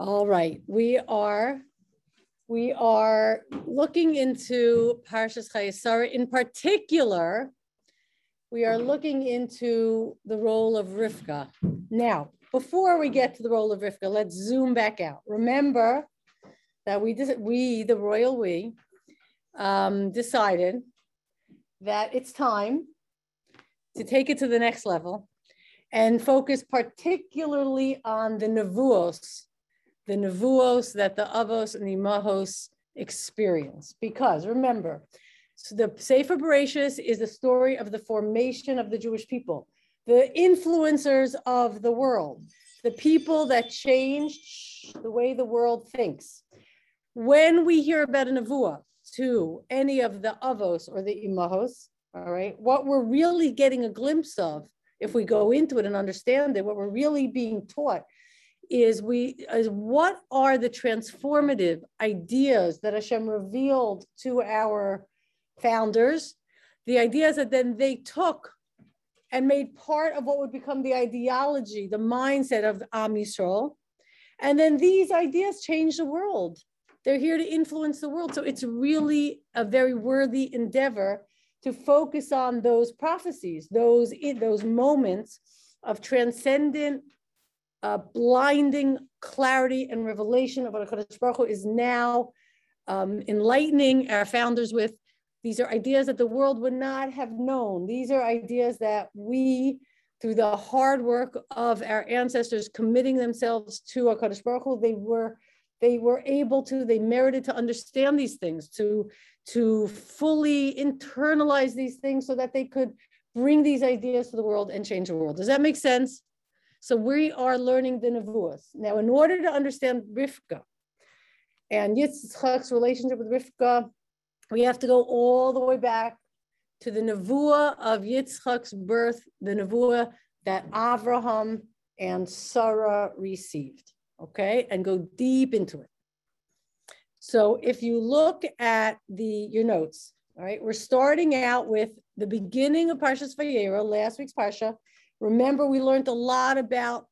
All right, we are we are looking into Parshas Chayei Sarah. In particular, we are looking into the role of Rivka. Now, before we get to the role of Rivka, let's zoom back out. Remember that we we the royal we um, decided that it's time to take it to the next level and focus particularly on the nevuos, the nevuos that the avos and the imahos experience. Because remember, so the Sefer Bereshis is the story of the formation of the Jewish people, the influencers of the world, the people that changed the way the world thinks. When we hear about a nevuah to any of the avos or the imahos, all right, what we're really getting a glimpse of if we go into it and understand it, what we're really being taught is we is what are the transformative ideas that Hashem revealed to our founders, the ideas that then they took and made part of what would become the ideology, the mindset of Am Yisrael. And then these ideas change the world. They're here to influence the world. So it's really a very worthy endeavor to focus on those prophecies, those, those moments of transcendent, uh, blinding clarity and revelation of what HaKadosh Baruch Hu is now um, enlightening our founders with. These are ideas that the world would not have known. These are ideas that we, through the hard work of our ancestors committing themselves to HaKadosh Baruch Hu, they were they were able to, they merited to understand these things, to, to fully internalize these things so that they could bring these ideas to the world and change the world. Does that make sense? So we are learning the Nevuas. Now, in order to understand Rivka and Yitzchak's relationship with Rivka, we have to go all the way back to the Nevuah of Yitzchak's birth, the Nevuah that Avraham and Sarah received okay, and go deep into it. So if you look at the your notes, all right, we're starting out with the beginning of Parshas Vayera, last week's Parsha. Remember, we learned a lot about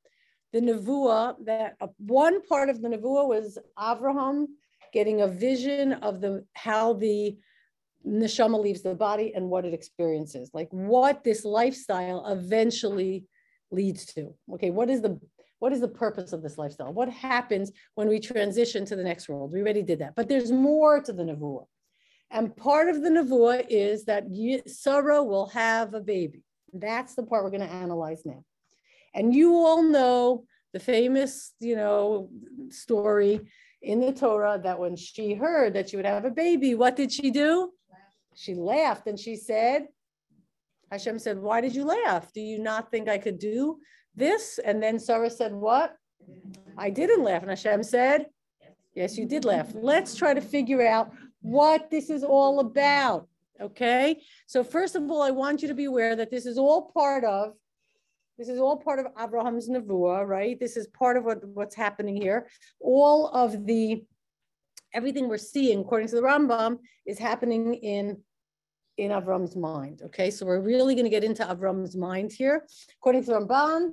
the Nevuah, that uh, one part of the Nevuah was Avraham getting a vision of the how the neshama leaves the body and what it experiences, like what this lifestyle eventually leads to. Okay, what is the what is the purpose of this lifestyle? What happens when we transition to the next world? We already did that, but there's more to the Nevuah. And part of the Nevuah is that Sarah will have a baby. That's the part we're going to analyze now. And you all know the famous, you know, story in the Torah that when she heard that she would have a baby, what did she do? She laughed and she said, Hashem said, Why did you laugh? Do you not think I could do this? And then Sarah said, What? I didn't laugh. And Hashem said, Yes, you did laugh. Let's try to figure out what this is all about. Okay. So, first of all, I want you to be aware that this is all part of. This is all part of Abraham's Nevuah, right? This is part of what, what's happening here. All of the, everything we're seeing, according to the Rambam, is happening in in Avram's mind. Okay, so we're really going to get into Avram's mind here. According to Ramban,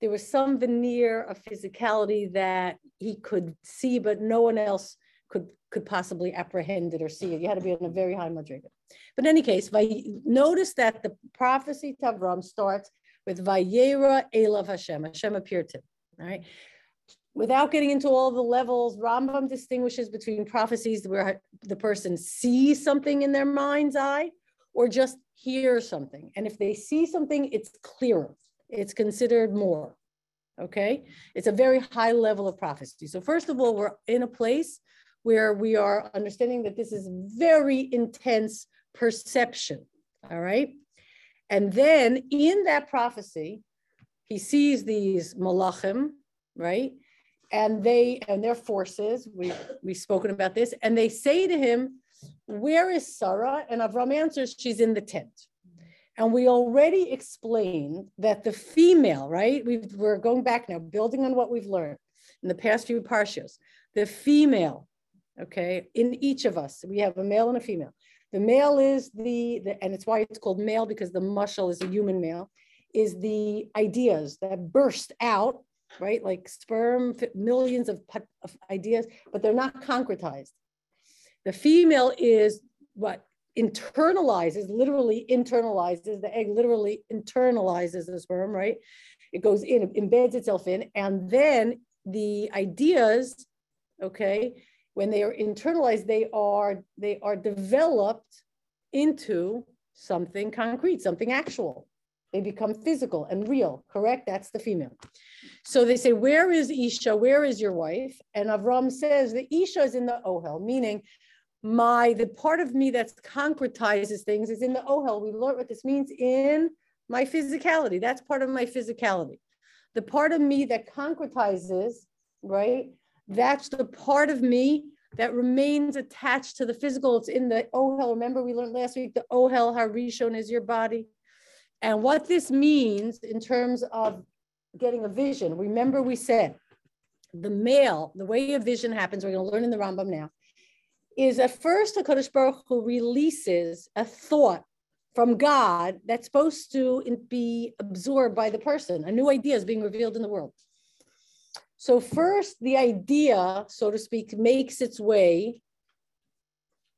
there was some veneer of physicality that he could see, but no one else could could possibly apprehend it or see it. You had to be on a very high madriga. But in any case, notice that the prophecy to Avram starts with Vayera Elav Hashem. Hashem appeared to him. All right. Without getting into all the levels, Rambam distinguishes between prophecies where the person sees something in their mind's eye or just hears something. And if they see something, it's clearer it's considered more. Okay, it's a very high level of prophecy. So, first of all, we're in a place where we are understanding that this is very intense perception. All right. And then in that prophecy, he sees these malachim, right? And they and their forces, we we've spoken about this, and they say to him, Where is Sarah? And Avram answers, She's in the tent. And we already explained that the female, right? we are going back now, building on what we've learned in the past few parshas. The female, okay, in each of us, we have a male and a female. The male is the, the and it's why it's called male because the mushal is a human male, is the ideas that burst out right? Like sperm, millions of, of ideas, but they're not concretized. The female is what internalizes, literally internalizes, the egg literally internalizes the sperm, right? It goes in, it embeds itself in, and then the ideas, okay, when they are internalized, they are they are developed into something concrete, something actual. They become physical and real, correct? That's the female. So they say, Where is Isha? Where is your wife? And Avram says, The Isha is in the Ohel, meaning my the part of me that concretizes things is in the ohel. We learned what this means in my physicality. That's part of my physicality. The part of me that concretizes, right? That's the part of me that remains attached to the physical. It's in the oh, ohel. Remember, we learned last week the oh, ohel harishon is your body. And what this means in terms of getting a vision, remember we said the male, the way a vision happens, we're going to learn in the Rambam now, is at first HaKadosh Baruch Hu releases a thought from God that's supposed to be absorbed by the person. A new idea is being revealed in the world. So first, the idea, so to speak, makes its way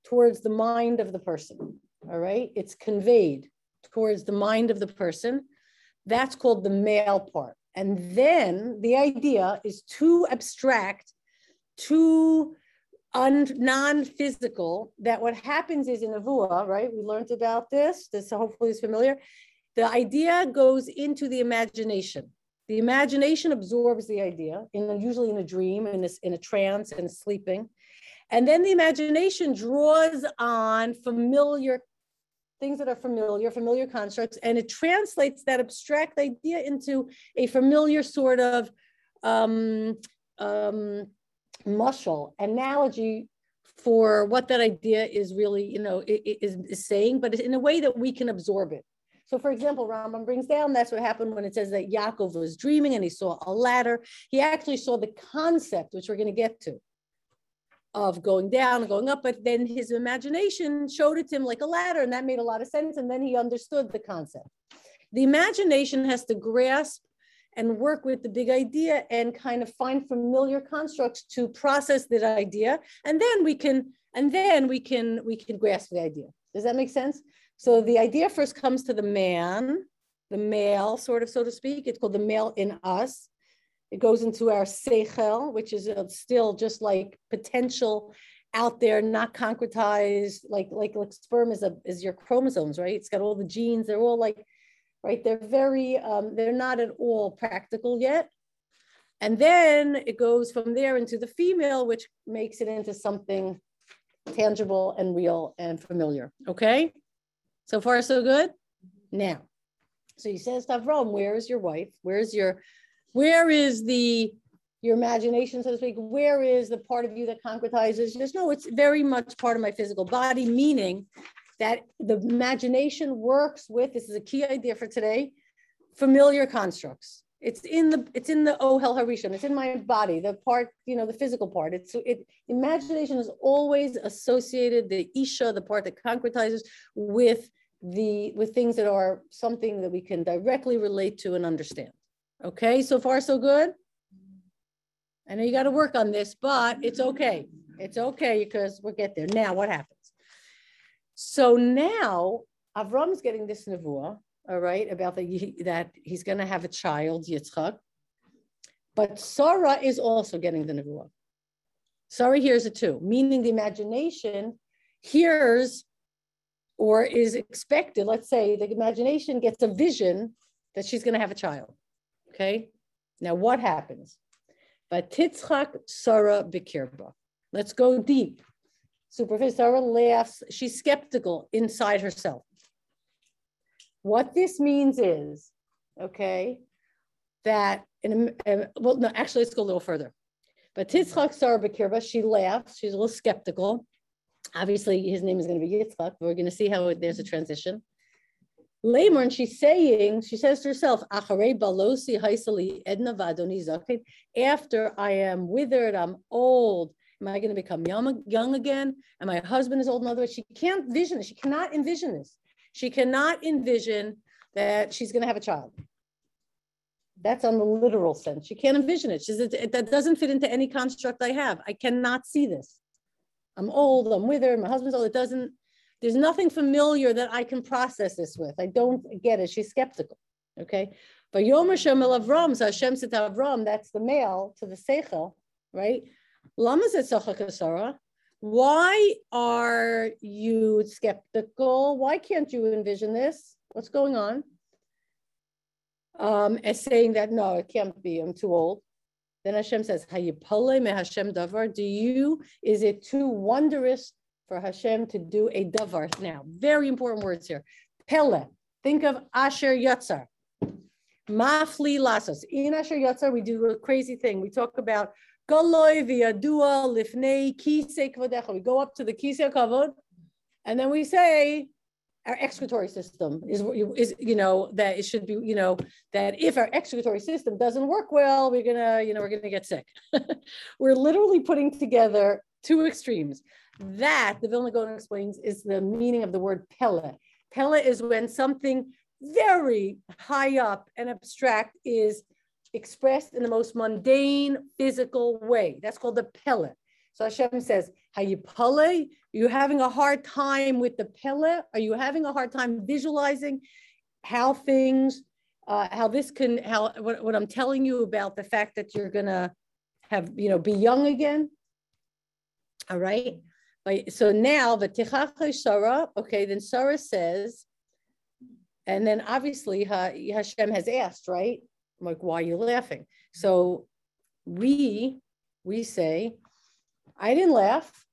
towards the mind of the person. All right, it's conveyed towards the mind of the person. That's called the male part. And then the idea is too abstract, too non-physical that what happens is nevuah, right? We learned about this. This hopefully is familiar. The idea goes into the imagination. The imagination absorbs the idea, in usually in a dream, in a, in a trance, and sleeping. And then the imagination draws on familiar things that are familiar, familiar constructs, and it translates that abstract idea into a familiar sort of um, um, mushal analogy for what that idea is really, you know, is, is saying, but in a way that we can absorb it. So, for example, Rambam brings down that's what happened when it says that Yaakov was dreaming and he saw a ladder. He actually saw the concept, which we're going to get to, of going down and going up, but then his imagination showed it to him like a ladder, and that made a lot of sense. And then he understood the concept. The imagination has to grasp and work with the big idea and kind of find familiar constructs to process that idea and then we can and then we can we can grasp the idea does that make sense so the idea first comes to the man the male sort of so to speak it's called the male in us it goes into our seichel which is uh, still just like potential out there not concretized like like like sperm is a is your chromosomes right it's got all the genes they're all like right? They're very, um, they're not at all practical yet. And then it goes from there into the female, which makes it into something tangible and real and familiar. Okay. So far, so good. Now, so he says to Avram, where is your wife? Where's your, where is the, your imagination, so to speak? Where is the part of you that concretizes? Just no, it's very much part of my physical body, meaning that the imagination works with, this is a key idea for today, familiar constructs. It's in the it's in the oh, ohel harishon. It's in my body, the part you know, the physical part. It's it. Imagination is always associated the isha, the part that concretizes, with the with things that are something that we can directly relate to and understand. Okay, so far so good. I know you got to work on this, but it's okay. It's okay because we'll get there. Now, what happens? So now Avram's getting this nevuah, all right, about the, that he's going to have a child, Yitzchak. But Sarah is also getting the nevuah. Sarah hears it too, meaning the imagination hears or is expected. Let's say the imagination gets a vision that she's going to have a child. Okay. Now what happens? Vatitzchak Sarah Bikirba. Let's go deep. Supervisor laughs. She's skeptical inside herself. What this means is, okay, that in well, no, actually, let's go a little further. Vatitzchak Sarah Bakirba, she laughs. She's a little skeptical. Obviously, his name is going to be Yitzchak. We're going to see how it, there's a transition. Later, and she's saying, she says to herself, After I am withered, I'm old, Am I going to become young, young again? And my husband is old. In other words, she can't vision it. She cannot envision this. She cannot envision that she's going to have a child. That's on the literal sense. She can't envision it. She says, it, that doesn't fit into any construct I have. I cannot see this. I'm old, I'm withered, my husband's old. It doesn't, there's nothing familiar that I can process this with. I don't get it. She's skeptical. Okay. But Yom Hashem el Avram, so Hashem said to Avram, that's the male to the Seichel, right? Why are you skeptical? Why can't you envision this? What's going on? Um, as saying that no, it can't be. I'm too old. Then Hashem says, "Hayipale me Hashem davar." Do you? Is it too wondrous for Hashem to do a davar? Now, very important words here. Pele. Think of Asher Yatzar. Mafli lasos. In Asher Yatzar, we do a crazy thing. We talk about Galoi v'yadua lifnei kisei kvodecha. We go up to the kisei kavod, and then we say our excretory system is is you know that it should be you know that if our excretory system doesn't work well, we're gonna you know we're gonna get sick. we're literally putting together two extremes. That the Vilna Gaon explains is the meaning of the word pella. Pella is when something very high up and abstract is expressed in the most mundane physical way. That's called the pella So Hashem says, Hayipale, you having a hard time with the pele? Are you having a hard time visualizing how things, uh, how this can, how what, what I'm telling you about the fact that you're gonna have, you know, be young again? All right. So now the Tichach Sarah, okay, then Sarah says, and then obviously Hashem has asked, right? I'm like, why are you laughing? So we we say, I didn't laugh.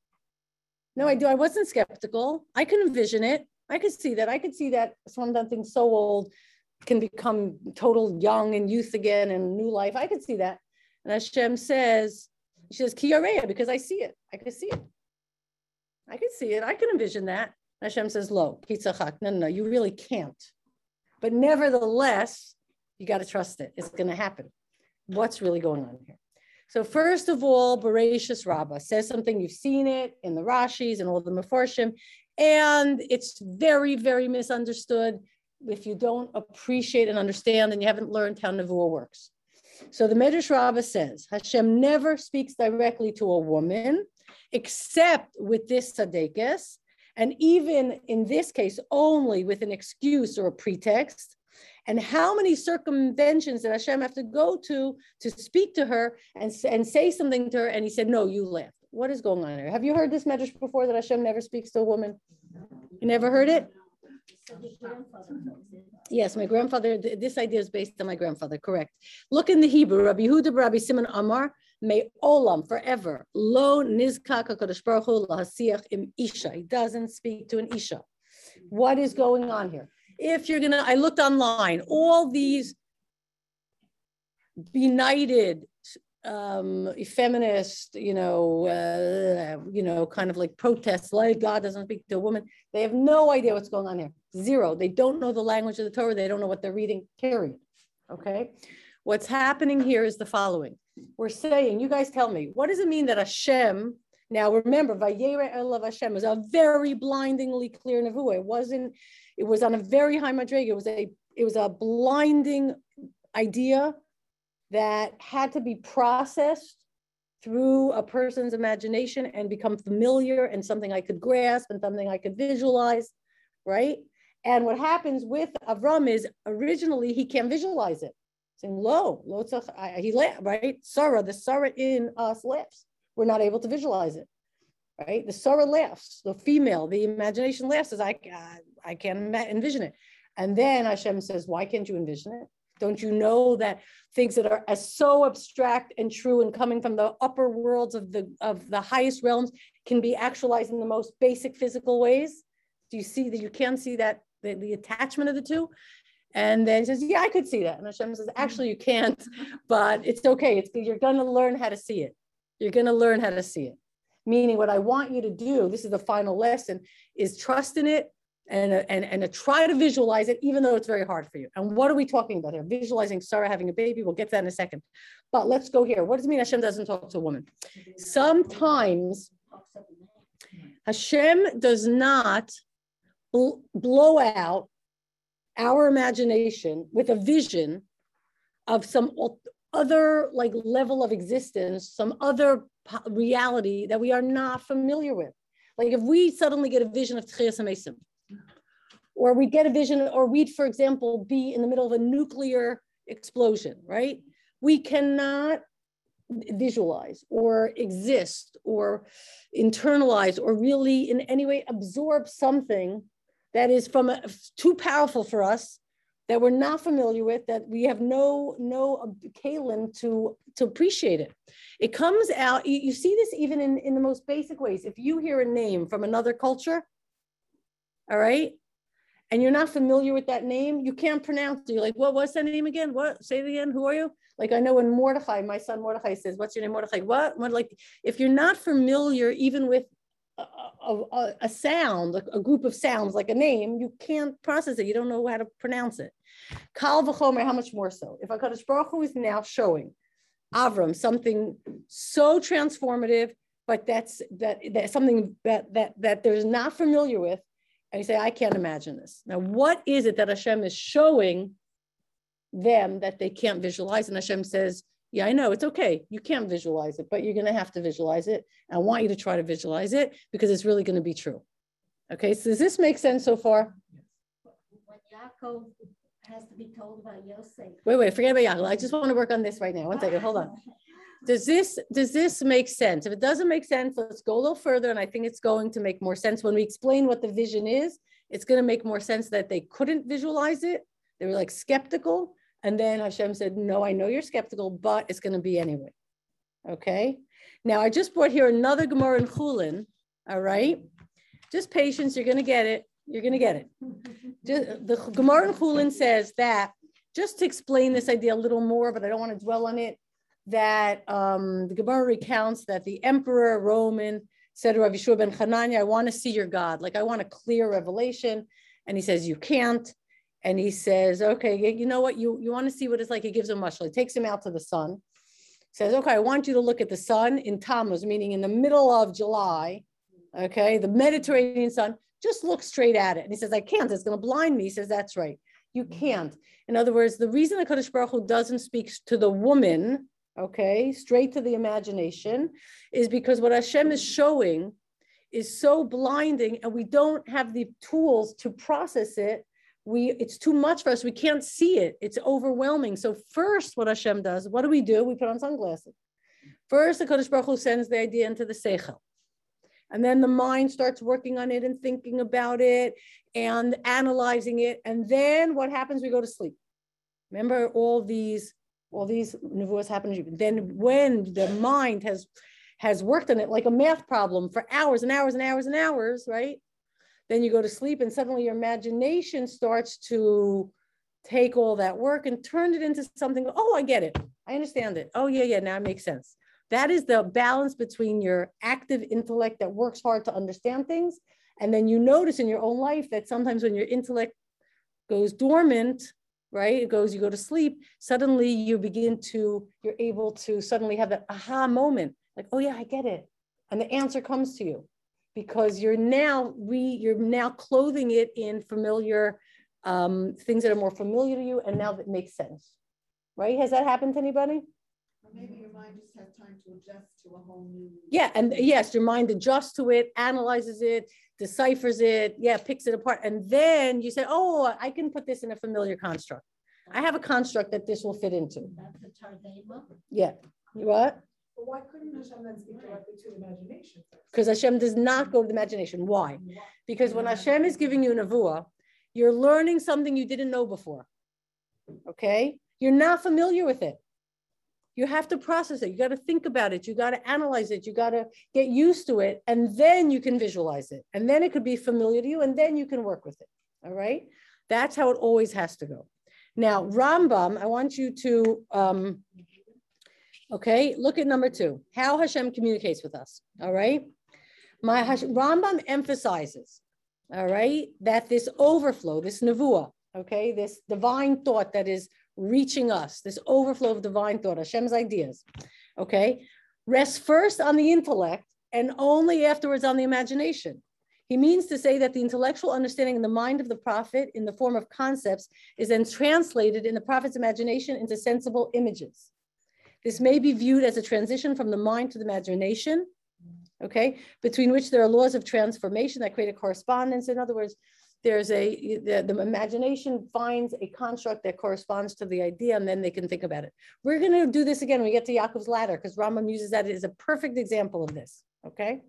No, I do. I wasn't skeptical. I could envision it. I could see that. I could see that something so old can become total young and youth again and new life. I could see that. And Hashem says, she says, Kiyareya, because I see it. I could see it. I could see it. I can envision that. Hashem says, Lo, kitzachak. No, no, no, you really can't. But nevertheless, you got to trust it. It's going to happen. What's really going on here? So first of all, Bereshis Rabbah says something, you've seen it in the Rashis and all the Meforshim, and it's very, very misunderstood if you don't appreciate and understand and you haven't learned how Nevuah works. So the Medrash Rabbah says, Hashem never speaks directly to a woman, except with this tzadekes, and even in this case, only with an excuse or a pretext and how many circumventions did Hashem have to go to to speak to her and, and say something to her? And he said, No, you left. What is going on here? Have you heard this medrash before that Hashem never speaks to a woman? You never heard it? Yes, my grandfather, this idea is based on my grandfather, correct. Look in the Hebrew, Rabbi Yehuda, Rabbi Simon Amar, may olam, forever, lo nizkak HaKadosh Baruch Hu im isha. He doesn't speak to an isha. What is going on here? If you're gonna, I looked online, all these benighted um, feminist, you know, uh, you know, kind of like protests, like God doesn't speak to a woman. They have no idea what's going on here. Zero. They don't know the language of the Torah. They don't know what they're reading. Period. Okay. What's happening here is the following. We're saying, you guys tell me, what does it mean that Hashem? Now remember, Vayera Elav Hashem is a very blindingly clear nevuah. It wasn't it was on a very high madriga. It was a it was a blinding idea that had to be processed through a person's imagination and become familiar and something I could grasp and something I could visualize, right? And what happens with Avram is originally he can't visualize it. Saying lo, lo he laughed, right? Sarah, the Sarah in us laughs. We're not able to visualize it, right? The Sarah laughs, the female, the imagination laughs. As I, ah, I can't envision it. And then Hashem says, why can't you envision it? Don't you know that things that are as so abstract and true and coming from the upper worlds of the of the highest realms can be actualized in the most basic physical ways? Do you see that you can see that the, the attachment of the two? And then he says, Yeah, I could see that. And Hashem says, Actually, you can't, but it's okay. It's you're gonna learn how to see it. You're gonna learn how to see it. Meaning, what I want you to do, this is the final lesson, is trust in it and, and, and try to visualize it, even though it's very hard for you. And what are we talking about here? Visualizing Sarah having a baby. We'll get to that in a second. But let's go here. What does it mean Hashem doesn't talk to a woman? Sometimes Hashem does not bl blow out our imagination with a vision of some other like level of existence, some other reality that we are not familiar with. Like if we suddenly get a vision of Tchias Mesim, or we get a vision, or we'd, for example, be in the middle of a nuclear explosion, right? We cannot visualize or exist or internalize or really in any way absorb something that is from a, too powerful for us that we're not familiar with that we have no no kalim to to appreciate it it comes out you, you see this even in in the most basic ways if you hear a name from another culture all right and you're not familiar with that name you can't pronounce it you're like what was that name again what say it again who are you like I know when Mordechai, my son Mordechai says, "What's your name, Mordechai?" What? what like if you're not familiar even with a, a, a sound, a, a, group of sounds like a name, you can't process it. You don't know how to pronounce it. Kal v'chomer, how much more so? If Hakadosh Baruch Hu is now showing Avram something so transformative, but that's that that something that that that there's not familiar with, and you say, I can't imagine this. Now, what is it that Hashem is showing them that they can't visualize. And Hashem says, Yeah, I know it's okay. You can't visualize it, but you're going to have to visualize it. I want you to try to visualize it because it's really going to be true. Okay, so does this make sense so far? When Yaakov has to be told about Yosef. Wait, wait, forget about Yaakov. I just want to work on this right now. One second, hold on. Does this does this make sense? If it doesn't make sense, let's go a little further. And I think it's going to make more sense when we explain what the vision is. It's going to make more sense that they couldn't visualize it. They were like skeptical. And then Hashem said, No, I know you're skeptical, but it's going to be anyway. Okay. Now I just brought here another Gemara in Chulin. All right. Just patience. You're going to get it. You're going to get it. Just, the Gemara in Chulin says that, just to explain this idea a little more, but I don't want to dwell on it, that um, the Gemara recounts that the emperor Roman said to Rav Yehoshua ben Chananya, I want to see your God. Like I want a clear revelation. And he says, You can't and he says, okay, you know what? You, you want to see what it's like? He gives him mushal. He takes him out to the sun. Says, okay, I want you to look at the sun in Tammuz, meaning in the middle of July. Okay, the Mediterranean sun. Just look straight at it. And he says, I can't. It's going to blind me. He says, that's right. You can't. In other words, the reason the Kadosh Baruch Hu doesn't speak to the woman, okay, straight to the imagination, is because what Hashem is showing is so blinding, and we don't have the tools to process it we it's too much for us. We can't see it. It's overwhelming. So first, what Hashem does, what do we do? We put on sunglasses. First, the Kodesh Baruch Hu sends the idea into the seichel. And then the mind starts working on it and thinking about it and analyzing it. And then what happens? We go to sleep. Remember all these, all these nevuahs happen. To you. Then when the mind has has worked on it like a math problem for hours and hours and hours and hours, right? Then you go to sleep and suddenly your imagination starts to take all that work and turn it into something. Oh, I get it. I understand it. Oh, yeah, yeah, now it makes sense. That is the balance between your active intellect that works hard to understand things. And then you notice in your own life that sometimes when your intellect goes dormant, right? It goes, you go to sleep, suddenly you begin to, you're able to suddenly have that aha moment, like, oh yeah, I get it. And the answer comes to you because you're now re you're now clothing it in familiar um, things that are more familiar to you and now that makes sense right has that happened to anybody or maybe your mind just has time to adjust to a whole new yeah and yes your mind adjusts to it analyzes it deciphers it yeah picks it apart and then you say oh i can put this in a familiar construct i have a construct that this will fit into that's a yeah what but why couldn't Hashem then speak directly to imagination? Because Hashem does not go to the imagination. Why? Because when Hashem is giving you nevuah, you're learning something you didn't know before. Okay? You're not familiar with it. You have to process it. You got to think about it. You got to analyze it. You got to get used to it. And then you can visualize it. And then it could be familiar to you. And then you can work with it. All right? That's how it always has to go. Now, Rambam, I want you to um, Okay, look at number two, how Hashem communicates with us. All right. My Hashem, Rambam emphasizes, all right, that this overflow, this nevuah, okay, this divine thought that is reaching us, this overflow of divine thought, Hashem's ideas, okay, rests first on the intellect and only afterwards on the imagination. He means to say that the intellectual understanding in the mind of the prophet in the form of concepts is then translated in the prophet's imagination into sensible images. This may be viewed as a transition from the mind to the imagination, okay, between which there are laws of transformation that create a correspondence. In other words, there's a, the, the imagination finds a construct that corresponds to the idea and then they can think about it. We're gonna do this again when we get to Yaakov's ladder because Rambam uses that as a perfect example of this, okay?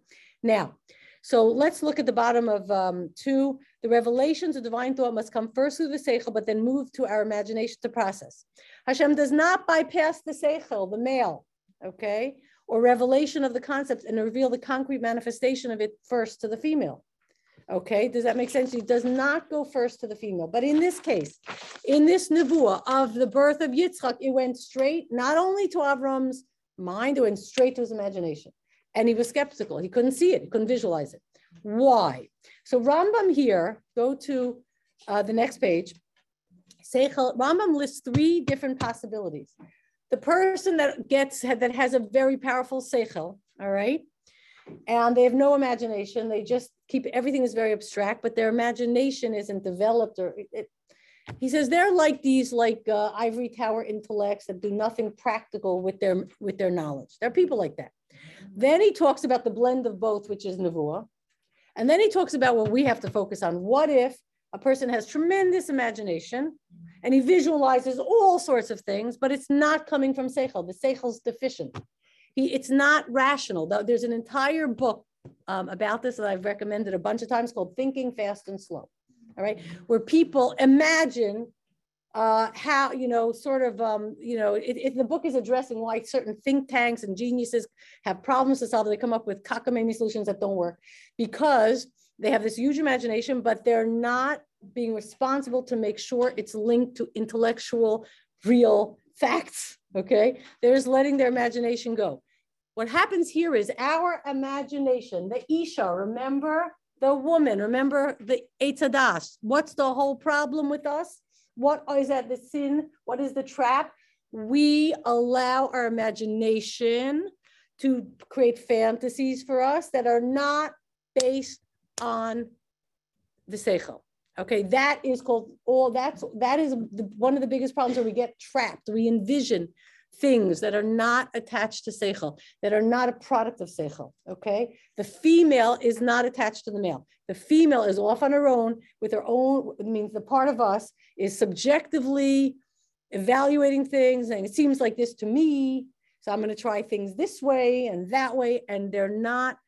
Now, so let's look at the bottom of um, two. The revelations of divine thought must come first through the seichel, but then move to our imagination to process. Hashem does not bypass the seichel, the male, okay, or revelation of the concept and reveal the concrete manifestation of it first to the female. Okay, does that make sense? He does not go first to the female. But in this case, in this nevuah of the birth of Yitzchak, it went straight not only to Avram's mind, it went straight to his imagination and he was skeptical. He couldn't see it, he couldn't visualize it. Why? So Rambam here, go to uh, the next page. Seichel, Rambam lists three different possibilities. The person that gets that has a very powerful seichel, all right, and they have no imagination. They just keep everything is very abstract, but their imagination isn't developed or it, he says they're like these like uh, ivory tower intellects that do nothing practical with their with their knowledge. There are people like that. Then he talks about the blend of both, which is Nevuah. And then he talks about what we have to focus on. What if a person has tremendous imagination and he visualizes all sorts of things, but it's not coming from Seichel. The Seichel's deficient. He, it's not rational. There's an entire book um, about this that I've recommended a bunch of times called Thinking Fast and Slow. All right, where people imagine uh, how, you know, sort of, um, you know, it, it, the book is addressing why certain think tanks and geniuses have problems to solve. They come up with cockamamie solutions that don't work because they have this huge imagination, but they're not being responsible to make sure it's linked to intellectual, real facts. Okay, they're just letting their imagination go. What happens here is our imagination, the Isha, remember the woman, remember the Eitz Hadaas. What's the whole problem with us? What is that the sin? What is the trap? We allow our imagination to create fantasies for us that are not based on the seichel. Okay, that is called all that's that is the, one of the biggest problems where we get trapped. We envision things that are not attached to seichel, that are not a product of seichel. Okay, the female is not attached to the male. The female is off on her own with her own. It means the part of us is subjectively evaluating things, and it seems like this to me. So I'm going to try things this way and that way, and they're not.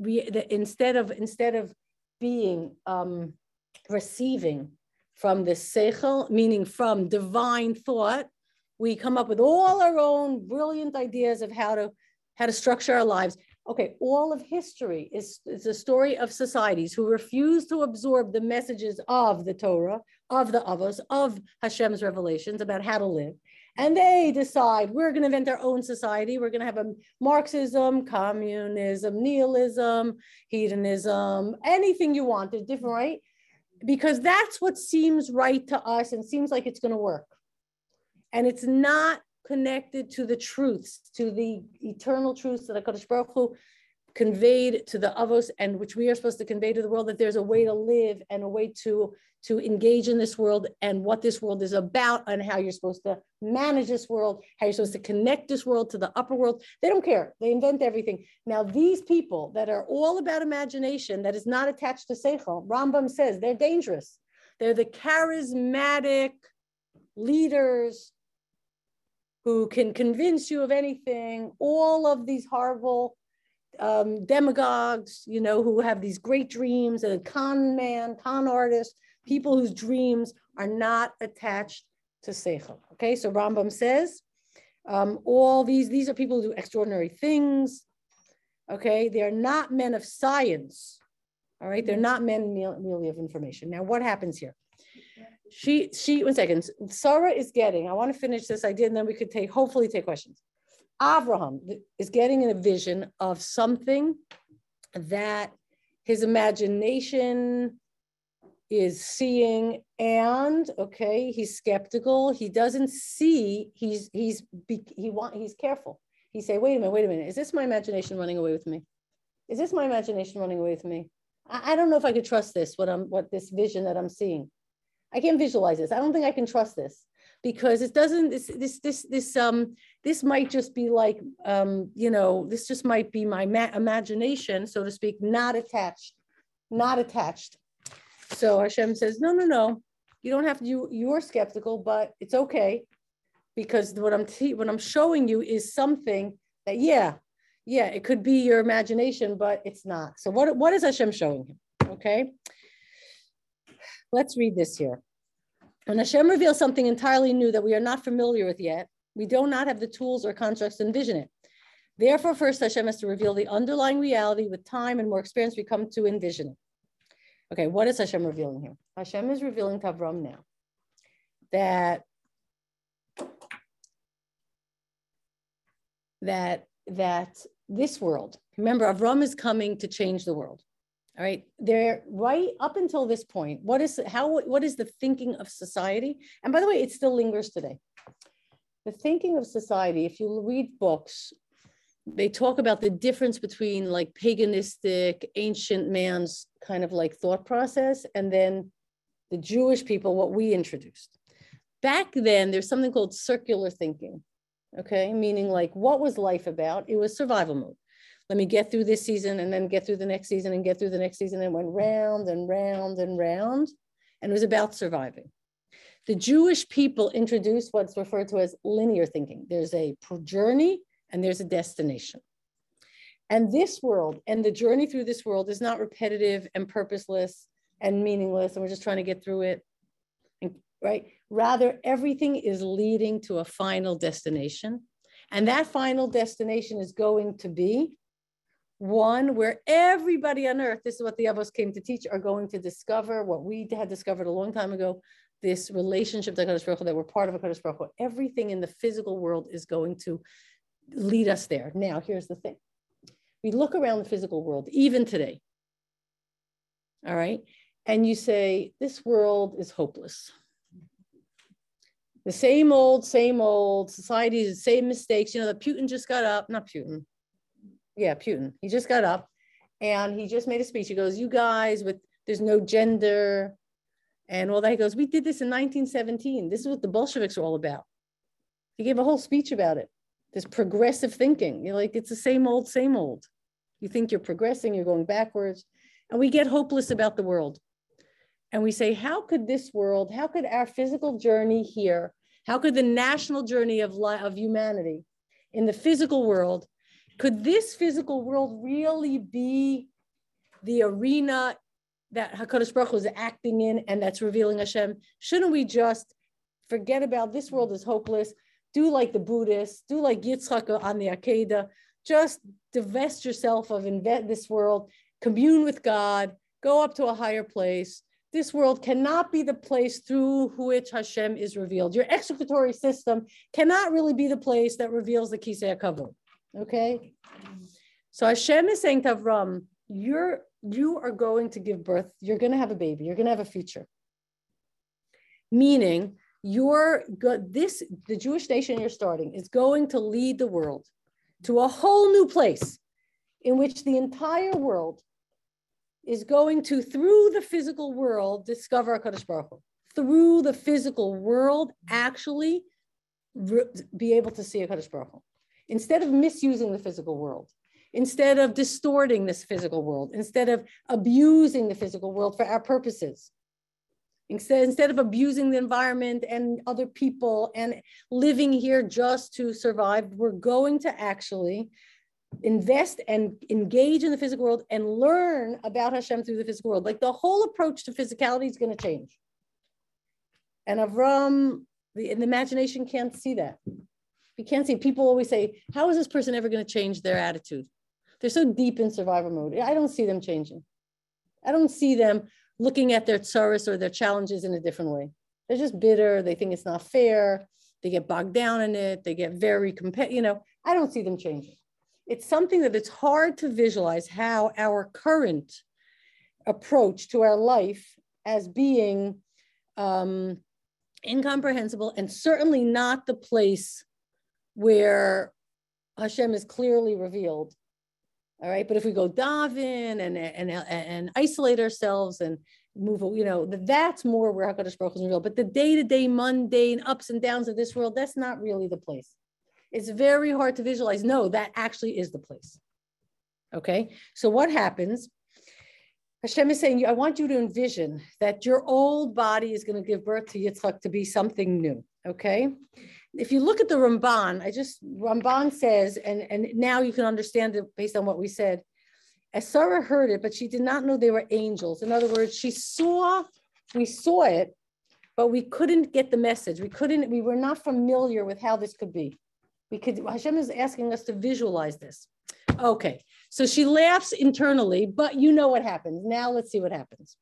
We instead of instead of being um, receiving from the seichel, meaning from divine thought, we come up with all our own brilliant ideas of how to how to structure our lives. Okay, all of history is, is a story of societies who refuse to absorb the messages of the Torah, of the Avos, of Hashem's revelations about how to live. And they decide we're going to invent our own society. We're going to have a Marxism, communism, nihilism, hedonism, anything you want. It's different, right? Because that's what seems right to us and seems like it's going to work and it's not connected to the truths, to the eternal truths that HaKadosh Baruch Hu conveyed to the Avos and which we are supposed to convey to the world that there's a way to live and a way to, to engage in this world and what this world is about and how you're supposed to manage this world, how you're supposed to connect this world to the upper world. They don't care. They invent everything. Now, these people that are all about imagination that is not attached to Seichel, Rambam says they're dangerous. They're the charismatic leaders who can convince you of anything, all of these horrible um, demagogues, you know, who have these great dreams, and a con man, con artist, people whose dreams are not attached to Seichel. Okay, so Rambam says, um, all these, these are people who do extraordinary things. Okay, they're not men of science. All right, they're not men merely of information. Now, what happens here? She she one second. Sarah is getting i want to finish this idea and then we could take hopefully take questions. Abraham is getting a vision of something that his imagination is seeing and okay he's skeptical. He doesn't see he's he's he want he's careful. He say wait a minute wait a minute. Is this my imagination running away with me? Is this my imagination running away with me? I, I don't know if I could trust this, what I'm, what this vision that I'm seeing. I can't visualize this. I don't think I can trust this because it doesn't, this, this, this, this, um, this might just be like, um, you know, this just might be my ma- imagination, so to speak, not attached, not attached. So Hashem says, no, no, no, you don't have to, you, you're skeptical, but it's okay. Because what I'm, te- what I'm showing you is something that, yeah, yeah, it could be your imagination, but it's not. So what, what is Hashem showing him? Okay. Let's read this here. When Hashem reveals something entirely new that we are not familiar with yet, we do not have the tools or constructs to envision it. Therefore, first Hashem has to reveal the underlying reality with time and more experience we come to envision it. Okay, what is Hashem revealing here? Hashem is revealing to Avram now that that that this world. Remember, Avram is coming to change the world. All right, they're right up until this point. What is how? What is the thinking of society? And by the way, it still lingers today. The thinking of society. If you read books, they talk about the difference between like paganistic ancient man's kind of like thought process and then the Jewish people, what we introduced. Back then, there's something called circular thinking, okay? Meaning like, what was life about? It was survival mode. Let me get through this season and then get through the next season and get through the next season and went round and round and round. And it was about surviving. The Jewish people introduced what's referred to as linear thinking. There's a journey and there's a destination. And this world and the journey through this world is not repetitive and purposeless and meaningless, and we're just trying to get through it. And, right? Rather, everything is leading to a final destination. And that final destination is going to be one where everybody on earth, this is what the Avos came to teach, are going to discover what we had discovered a long time ago this relationship to HaKadosh Baruch Hu, that we're part of a HaKadosh Baruch Hu. Everything in the physical world is going to lead us there. Now, here's the thing. We look around the physical world, even today. All right. And you say, this world is hopeless. The same old, same old society, the same mistakes. You know, that Putin just got up, not Putin. Yeah, Putin. He just got up and he just made a speech. He goes, You guys, with there's no gender and all that. He goes, We did this in 1917. This is what the Bolsheviks are all about. He gave a whole speech about it this progressive thinking. You're like, it's the same old, same old. You think you're progressing, you're going backwards. And we get hopeless about the world. And we say, how could this world, how could our physical journey here, how could the national journey of, of humanity in the physical world, could this physical world really be the arena that HaKadosh Baruch Hu is acting in and that's revealing Hashem? Shouldn't we just forget about this world is hopeless? do like the Buddhists, do like Yitzchak on the Akedah, just divest yourself of invent this world, commune with God, go up to a higher place. This world cannot be the place through which Hashem is revealed. Your excretory system cannot really be the place that reveals the Kisei HaKavod. Okay? So Hashem is saying to Avram, you're you are going to give birth, you're going to have a baby, you're going to have a future. Meaning you're good this the jewish nation you're starting is going to lead the world to a whole new place in which the entire world is going to through the physical world discover HaKadosh Baruch Hu. through the physical world actually be able to see HaKadosh Baruch Hu. Instead of misusing the physical world instead of distorting this physical world instead of abusing the physical world for our purposes Instead, instead of abusing the environment and other people and living here just to survive, we're going to actually invest and engage in the physical world and learn about Hashem through the physical world. Like the whole approach to physicality is going to change. And Avram, the, the imagination can't see that. You can't see. People always say, "How is this person ever going to change their attitude?" They're so deep in survival mode. I don't see them changing. I don't see them looking at their tsaris or their challenges in a different way. They're just bitter. They think it's not fair. They get bogged down in it. They get very competitive. You know, I don't see them changing. It's something that it's hard to visualize how our current approach to our life as being um, incomprehensible and certainly not the place where Hashem is clearly revealed All right. But if we go dive in and, and, and isolate ourselves and move, you know, that's more where HaKadosh Baruch Hu is real. But the day to day mundane ups and downs of this world, that's not really the place. It's very hard to visualize. No, that actually is the place. Okay. So what happens? Hashem is saying, I want you to envision that your old body is going to give birth to Yitzchak to be something new. Okay. If you look at the Ramban, I just, Ramban says, and, and now you can understand it based on what we said. As Sarah heard it, but she did not know they were angels. In other words, she saw, we saw it, but we couldn't get the message. We couldn't, we were not familiar with how this could be. We could, Hashem is asking us to visualize this. Okay, so she laughs internally, but you know what happens. Now let's see what happens.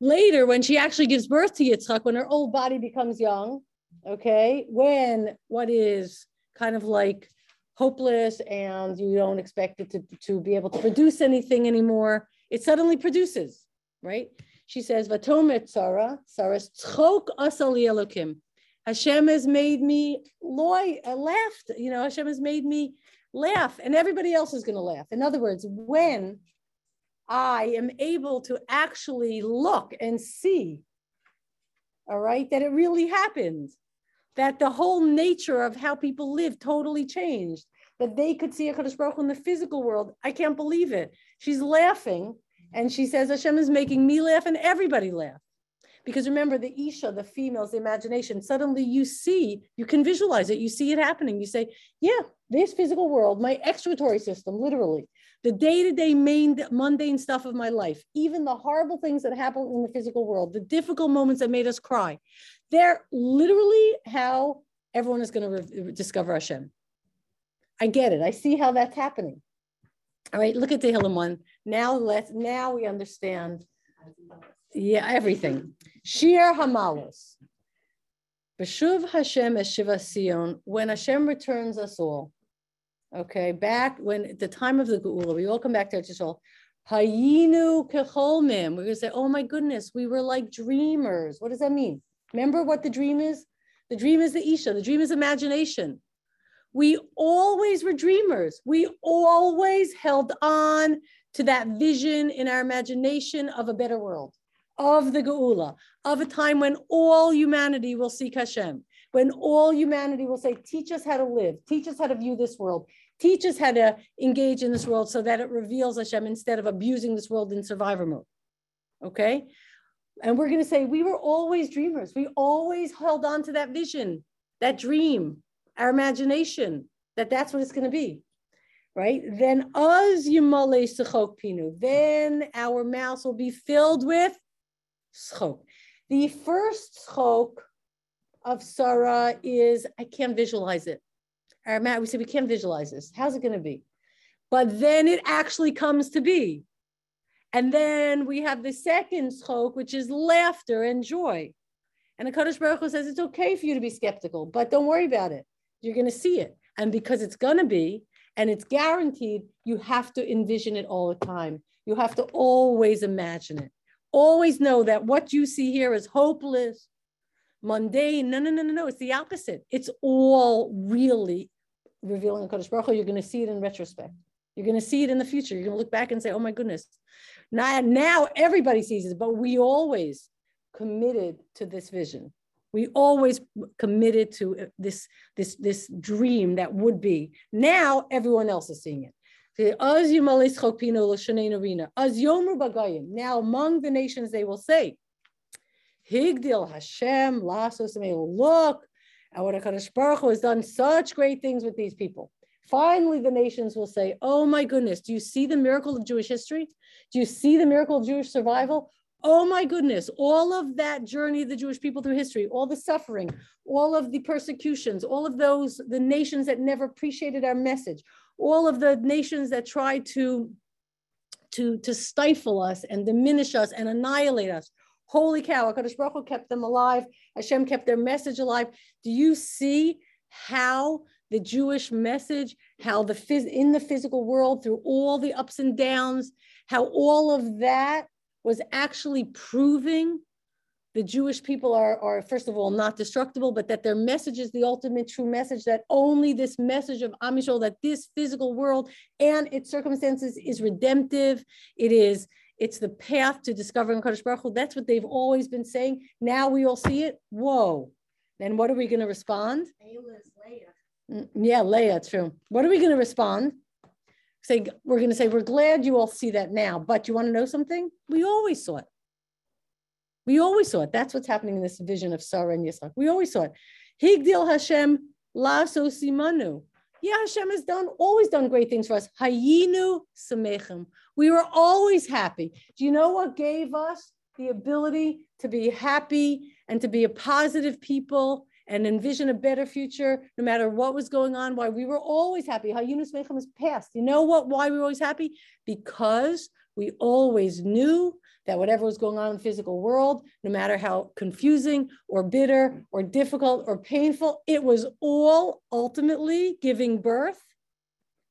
Later, when she actually gives birth to Yitzchak, when her old body becomes young, okay, when what is kind of like hopeless and you don't expect it to, to be able to produce anything anymore, it suddenly produces, right? She says, Vatomer Sarah, Sarah's tzchok asali. Hashem has made me loy, uh, laughed. You know, Hashem has made me laugh, and everybody else is going to laugh. In other words, when I am able to actually look and see, all right, that it really happened, that the whole nature of how people live totally changed, that they could see a Kadosh Baruch in the physical world. I can't believe it. She's laughing, and she says, Hashem is making me laugh, and everybody laugh. Because remember, the Isha, the females, the imagination, suddenly you see, you can visualize it, you see it happening. You say, yeah, this physical world, my excretory system, literally, the day-to-day main mundane stuff of my life, even the horrible things that happen in the physical world, the difficult moments that made us cry, they're literally how everyone is going to re- discover Hashem. I get it. I see how that's happening. All right, look at the Tehillim one. Now let's now we understand. Yeah, everything. Shir Hamalos. Beshuv Hashem Eshiva Sion, when Hashem returns us all. Okay, back when at the time of the Geula, we all come back to Israel. Hayinu kecholmim. We're going to say, oh my goodness, we were like dreamers. What does that mean? Remember what the dream is? The dream is the Isha, the dream is imagination. We always were dreamers. We always held on to that vision in our imagination of a better world of the Geula, of a time when all humanity will seek Hashem, when all humanity will say, teach us how to live, teach us how to view this world, teach us how to engage in this world so that it reveals Hashem instead of abusing this world in survivor mode. Okay? And we're going to say, we were always dreamers. We always held on to that vision, that dream, our imagination, that that's what it's going to be. Right? Then us pinu. Then our mouths will be filled with schok. The first schok of Sarah is, I can't visualize it. Our Matt, we said we can't visualize this. How's it going to be? But then it actually comes to be. And then we have the second schok, which is laughter and joy. And the Kadosh Baruch Hu says it's okay for you to be skeptical, but don't worry about it. You're going to see it. And because it's going to be, and it's guaranteed, you have to envision it all the time. You have to always imagine it always know that what you see here is hopeless, mundane. No, no, no, no, no. It's the opposite. It's all really revealing Kadosh Baruch Hu. You're going to see it in retrospect. You're going to see it in the future. You're going to look back and say, oh my goodness. Now, now everybody sees it, but we always committed to this vision. We always committed to this, this, this dream that would be. Now everyone else is seeing it. Now among the nations they will say, Higdil Hashem lasos Look, our Hakadosh Baruch Hu has done such great things with these people. Finally, the nations will say, "Oh my goodness! Do you see the miracle of Jewish history? Do you see the miracle of Jewish survival? Oh my goodness! All of that journey of the Jewish people through history, all the suffering, all of the persecutions, all of those the nations that never appreciated our message, all of the nations that try to, to, to stifle us and diminish us and annihilate us. Holy cow, HaKadosh Baruch Hu kept them alive. Hashem kept their message alive. Do you see how the Jewish message, how the phys- in the physical world, through all the ups and downs, how all of that was actually proving the Jewish people are, are, first of all, not destructible, but that their message is the ultimate true message, that only this message of Am Yisrael, that this physical world and its circumstances is redemptive. It is, it's the path to discovering Baruch Hu. That's what they've always been saying. Now we all see it. Whoa. Then what are we going to respond? Leah. Mm, Yeah, Leah, true. What are we going to respond? Say, we're going to say, we're glad you all see that now, but you want to know something? We always saw it. We always saw it. That's what's happening in this vision of Sarah and Yitzchak. We always saw it. Higdil Hashem la simanu. Yeah, Hashem has done always done great things for us. Hayinu samechem. We were always happy. Do you know what gave us the ability to be happy and to be a positive people and envision a better future, no matter what was going on? Why we were always happy. Hayinu samechem is past. You know what? Why we were always happy? Because we always knew that whatever was going on in the physical world, no matter how confusing or bitter or difficult or painful, it was all ultimately giving birth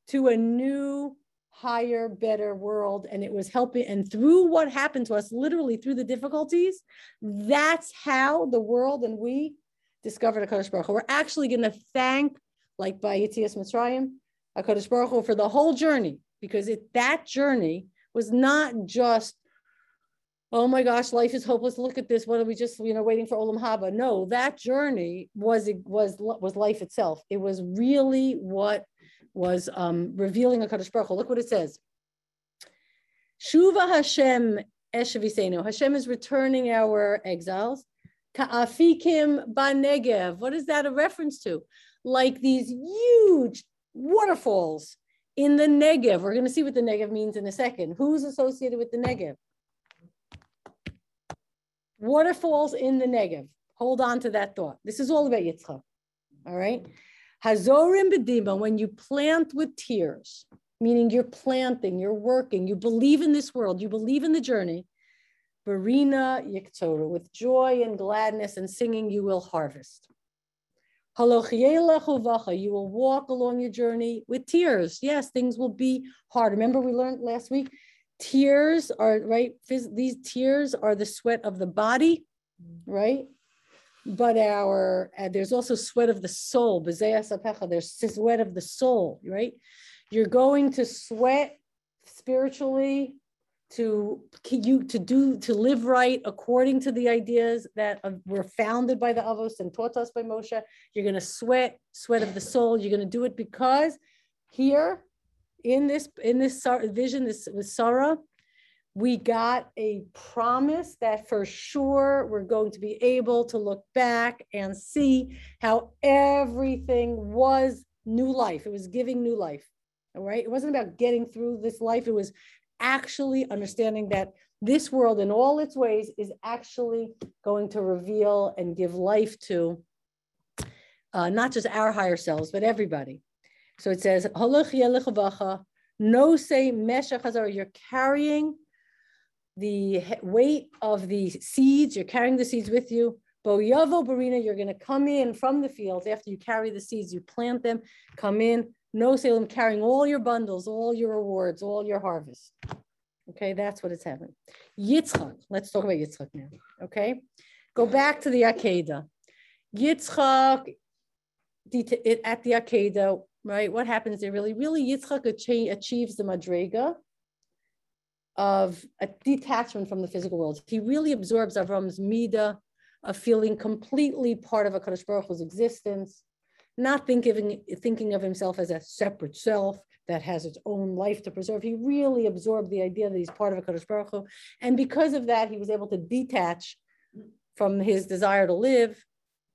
to a new, higher, better world. And it was helping. And through what happened to us, literally through the difficulties, that's how the world and we discovered HaKadosh Baruch Hu. We're actually going to thank, like by Yitzias Mitzrayim, HaKadosh Baruch Hu for the whole journey, because it, that journey was not just oh my gosh, life is hopeless. Look at this. What are we just, you know, waiting for Olam Haba? No, that journey was was was life itself. It was really what was um, revealing a Kadosh Baruch Hu. Look what it says. Shuva Hashem Eshavisenu. Hashem is returning our exiles. Ka'afikim Banegev. What is that a reference to? Like these huge waterfalls in the Negev. We're going to see what the Negev means in a second. Who's associated with the Negev? Waterfalls in the Negev. Hold on to that thought. This is all about Yitzchak. All right. Hazorim bedima, when you plant with tears, meaning you're planting, you're working, you believe in this world, you believe in the journey. Barina Yiktzoru, with joy and gladness and singing, you will harvest. You will walk along your journey with tears. Yes, things will be hard. Remember, we learned last week tears are right these tears are the sweat of the body right? But our uh, there's also sweat of the soul. There's sweat of the soul right? You're going to sweat spiritually to you to do to live right according to the ideas that were founded by the avos and taught us by moshe. You're going to sweat sweat of the soul. You're going to do it because here in this in this vision, this with Sarah, we got a promise that for sure we're going to be able to look back and see how everything was new life. It was giving new life. All right. It wasn't about getting through this life. It was actually understanding that this world in all its ways is actually going to reveal and give life to uh, not just our higher selves, but everybody. So it says, no say meshach you're carrying the weight of the seeds, you're carrying the seeds with you. Boyavo barina, you're going to come in from the fields after you carry the seeds, you plant them, come in, no salem, carrying all your bundles, all your rewards, all your harvest. Okay, that's what it's happening. Yitzchak, let's talk about Yitzchak now. Okay, go back to the Akedah. Yitzchak at the Akedah, right? What happens there really? Really, Yitzchak achieves the madrega of a detachment from the physical world. He really absorbs Avram's midah of feeling completely part of a Kadosh Baruch Hu's existence, not thinking, thinking of himself as a separate self that has its own life to preserve. He really absorbed the idea that he's part of a Kadosh Baruch Hu. And because of that, he was able to detach from his desire to live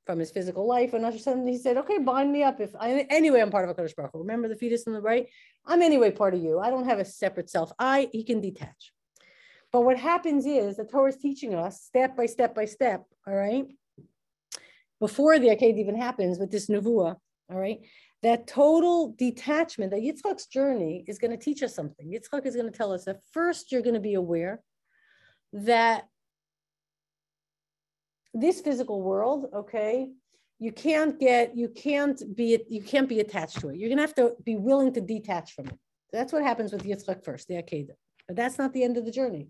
from his physical life. And sudden he said, okay, bind me up. If I, anyway, I'm part of a Baruch Hu. Remember the fetus on the right? I'm anyway part of you. I don't have a separate self. I, he can detach. But what happens is the Torah is teaching us step by step by step, all right? Before the Aked even happens with this Nevuah, all right? That total detachment, that Yitzchak's journey is going to teach us something. Yitzchak is going to tell us that first you're going to be aware that this physical world, okay, you can't get, you can't be, you can't be attached to it. You're gonna have to be willing to detach from it. that's what happens with Yitzchak first, the Akedah. But that's not the end of the journey.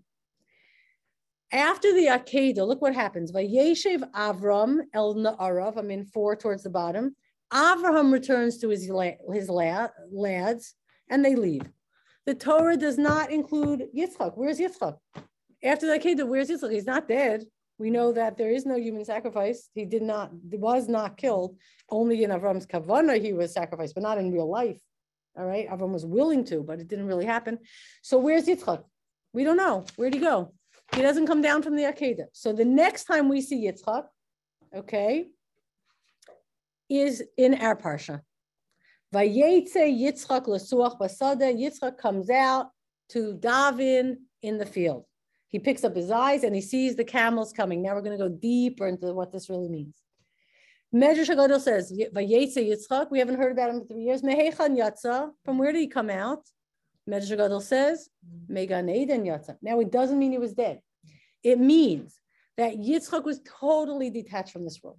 After the Akedah, look what happens. Vayeshev Avram El Na'arav, I'm in four towards the bottom. Avraham returns to his, la- his la- lads and they leave. The Torah does not include Yitzchak. Where's Yitzchak? After the Akedah, where's Yitzchak? He's not dead. We know that there is no human sacrifice. He did not, was not killed. Only in Avram's kavana he was sacrificed, but not in real life. All right, Avram was willing to, but it didn't really happen. So where's Yitzchak? We don't know. Where'd he go? He doesn't come down from the Akedah. So the next time we see Yitzchak, okay, is in our parsha. Vayetze Yitzchak lesuach basada. Yitzchak comes out to daven in the field. He picks up his eyes and he sees the camels coming. Now we're going to go deeper into what this really means. Medrash Hagadol says, Vayetze Yitzchak. We haven't heard about him for three years. Mehechan Yatza. From where did he come out? Medrash Hagadol says, MiGan Eden Yatza. Now it doesn't mean he was dead. It means that Yitzchak was totally detached from this world.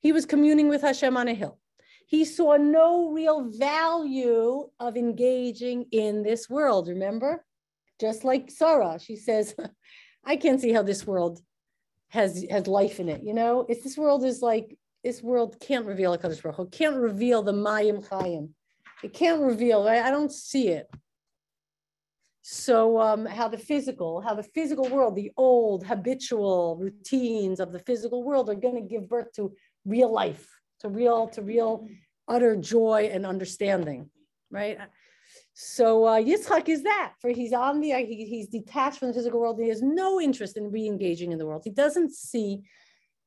He was communing with Hashem on a hill. He saw no real value of engaging in this world. Remember? Just like Sarah, she says, I can't see how this world has has life in it. You know, if this world is like this world can't reveal a Kadosh Baruch Hu, can't reveal the Mayim Chayim. It can't reveal. I, I don't see it. So um, how the physical, how the physical world, the old habitual routines of the physical world are going to give birth to real life, to real, to real utter joy and understanding, right? So uh, Yitzchak is that, for he's on the, he, he's detached from the physical world. He has no interest in re-engaging in the world. He doesn't see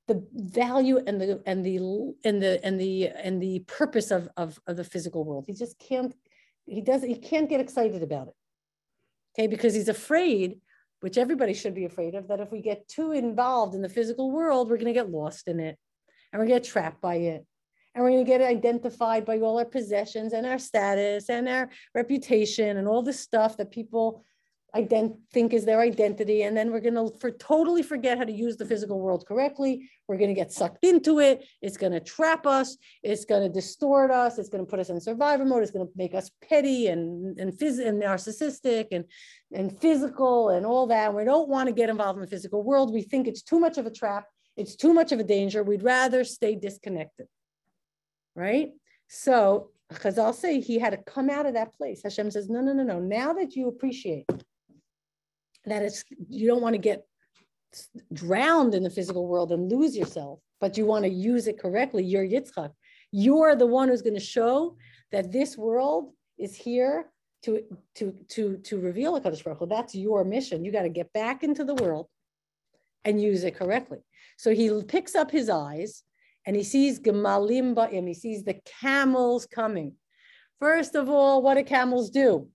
the value and the and the and the and the and the purpose of, of, of the physical world. He just can't, he doesn't, he can't get excited about it. Okay, because he's afraid, which everybody should be afraid of, that if we get too involved in the physical world, we're going to get lost in it and we're going to get trapped by it and we're going to get identified by all our possessions and our status and our reputation and all the stuff that people ident- think is their identity. And then we're going to for totally forget how to use the physical world correctly. We're going to get sucked into it. It's going to trap us. It's going to distort us. It's going to put us in survivor mode. It's going to make us petty and and, phys- and narcissistic and and physical and all that. We don't want to get involved in the physical world. We think it's too much of a trap. It's too much of a danger. We'd rather stay disconnected right? So Chazal say he had to come out of that place. Hashem says, no, no, no, no. Now that you appreciate that it's you don't want to get drowned in the physical world and lose yourself, but you want to use it correctly. You're Yitzchak. You're the one who's going to show that this world is here to to to to reveal a Kadosh Baruch Hu. That's your mission. You got to get back into the world and use it correctly. So he picks up his eyes and he sees Gemalim Ba'im, he sees the camels coming. First of all, what do camels do?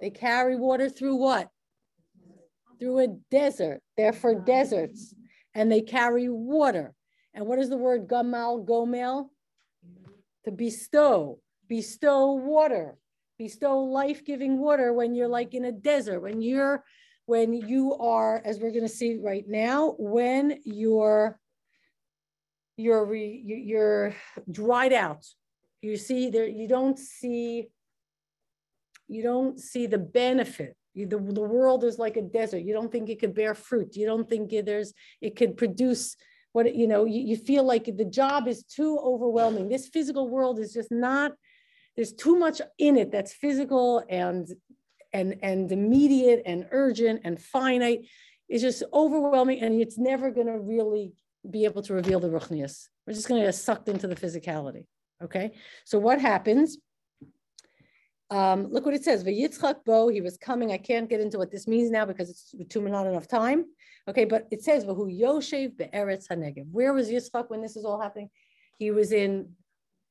They carry water through what? Through a desert. They're for deserts. And they carry water. And what is the word gamal, gomel? To bestow, bestow water, bestow life-giving water when you're like in a desert, when you're when you are, as we're going to see right now, when you're you're re, you're dried out. You see there, you don't see you don't see the benefit. You, the, the world is like a desert. You don't think it could bear fruit. You don't think it, there's it could produce what you know. You, you feel like the job is too overwhelming. This physical world is just not. There's too much in it that's physical and and, and immediate and urgent and finite is just overwhelming and it's never going to really be able to reveal the ruchnius. We're just going to get sucked into the physicality. Okay. So what happens? Um, look what it says. V'yitzchak bo, he was coming. I can't get into what this means now because it's too not enough time. Okay, but it says v'hu yoshev be'eretz hanegev. Where was Yitzchak when this is all happening? He was in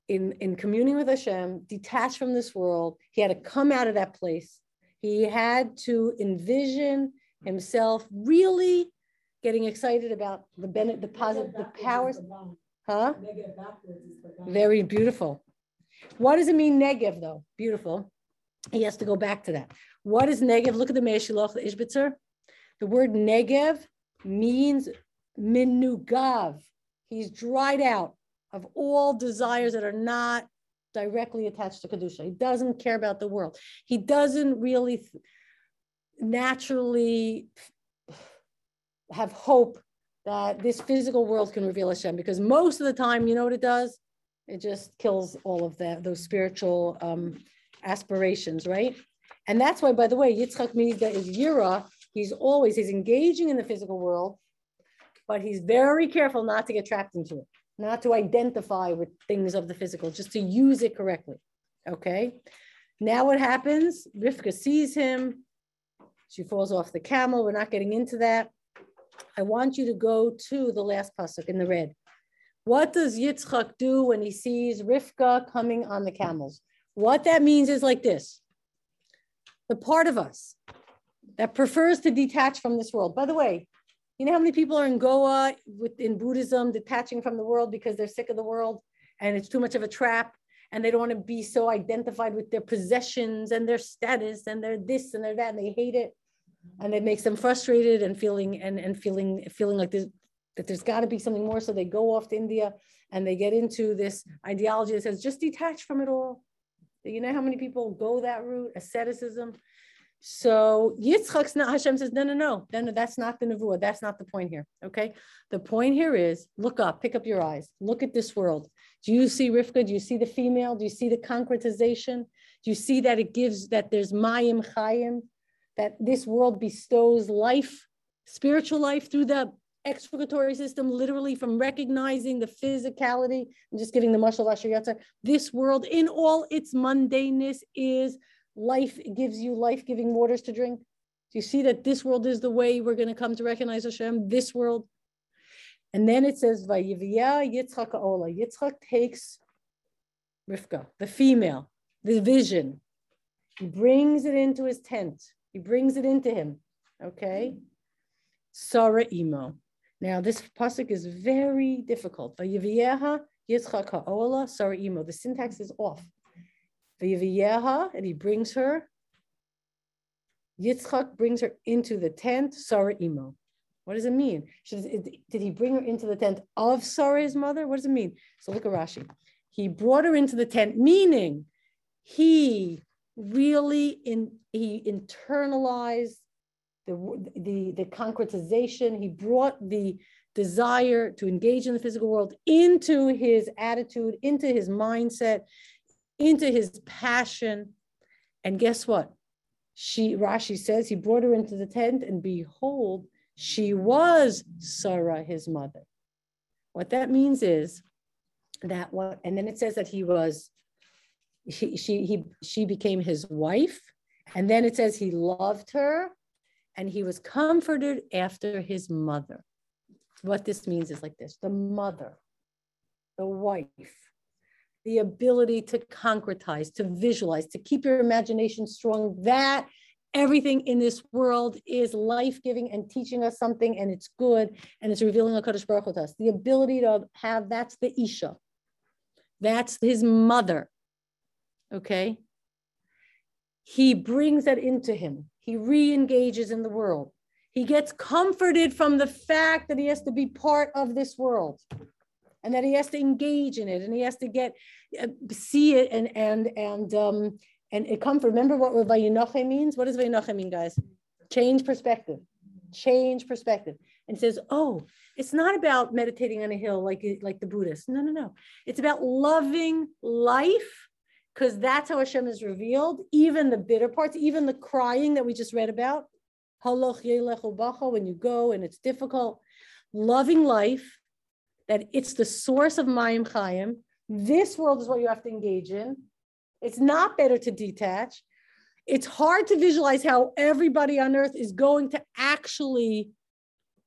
in in communing with Hashem, detached from this world. He had to come out of that place he had to envision himself really getting excited about the benefit, the positive, the powers. Huh? Very beautiful. What does it mean, Negev, though? Beautiful. He has to go back to that. What is Negev? Look at the Mei Hashiloach, the Ishbitzer. The word Negev means minugav. He's dried out of all desires that are not directly attached to Kedusha. He doesn't care about the world. He doesn't really, naturally have hope that this physical world can reveal Hashem because most of the time, you know what it does? It just kills all of that, those spiritual um, aspirations, right? And that's why, by the way, Yitzchak Mizda is Yira. He's always, he's engaging in the physical world, but he's very careful not to get trapped into it, not to identify with things of the physical, just to use it correctly. Okay. Now what happens? Rivka sees him. She falls off the camel. We're not getting into that. I want you to go to the last pasuk in the red. What does Yitzchak do when he sees Rivka coming on the camels? What that means is like this the part of us that prefers to detach from this world. By the way, you know how many people are in Goa with, in Buddhism, detaching from the world because they're sick of the world and it's too much of a trap and they don't want to be so identified with their possessions and their status and their this and their that and they hate it. And it makes them frustrated and feeling and, and feeling feeling like that there's got to be something more. So they go off to india and they get into this ideology that says just detach from it all. You know how many people go that route asceticism so Yitzchak's not Hashem says, no, no, no, no, no, that's not the nevuah. That's not the point here. Okay. The point here is look up, pick up your eyes, look at this world. Do you see Rivka? Do you see the female? Do you see the concretization? Do you see that it gives that there's Mayim Chayim? that this world bestows life, spiritual life through the excretory system, literally from recognizing the physicality I'm just giving the mashal asher This world, in all its mundaneness, is life. Gives you life-giving waters to drink. Do you see that this world is the way we're going to come to recognize Hashem? This world. And then it says, Vayivya Yitzchak Ola. Yitzchak takes Rivka, the female, the vision. He brings it into his tent. He brings it into him. Okay. Sarah Imo. Now this pasuk is very difficult. Vayivyeha Yitzchak ha'ola Sarah Imo. The syntax is off. And he brings her. Yitzchak brings her into the tent. Sarah Imo. What does it mean? Did he bring her into the tent of Sarah's mother? What does it mean? So look at Rashi. He brought her into the tent, meaning he really in he internalized the, the, the concretization. He brought the desire to engage in the physical world into his attitude, into his mindset, into his passion. And guess what? She Rashi says he brought her into the tent, and behold, she was Sarah, his mother. What that means is that what, and then it says that he was she she he she became his wife and then it says he loved her and he was comforted after his mother what this means is like this the mother the wife the ability to concretize to visualize to keep your imagination strong that everything in this world is life-giving and teaching us something and it's good and it's revealing a Kadosh Baruch to us. The ability to have, that's the Isha. That's his mother okay? He brings that into him. He re engages in the world. He gets comforted from the fact that he has to be part of this world and that he has to engage in it and he has to get uh, see it and and and um and it comfort. Remember what Vayinoche means? What does Vayinoche mean, guys? Change perspective. Change perspective. And says, oh, it's not about meditating on a hill like like the Buddhists. No, no, no. It's about loving life because that's how Hashem is revealed, even the bitter parts, even the crying that we just read about. When you go and it's difficult, loving life, that it's the source of Mayim Chaim. This world is what you have to engage in. It's not better to detach. It's hard to visualize how everybody on earth is going to actually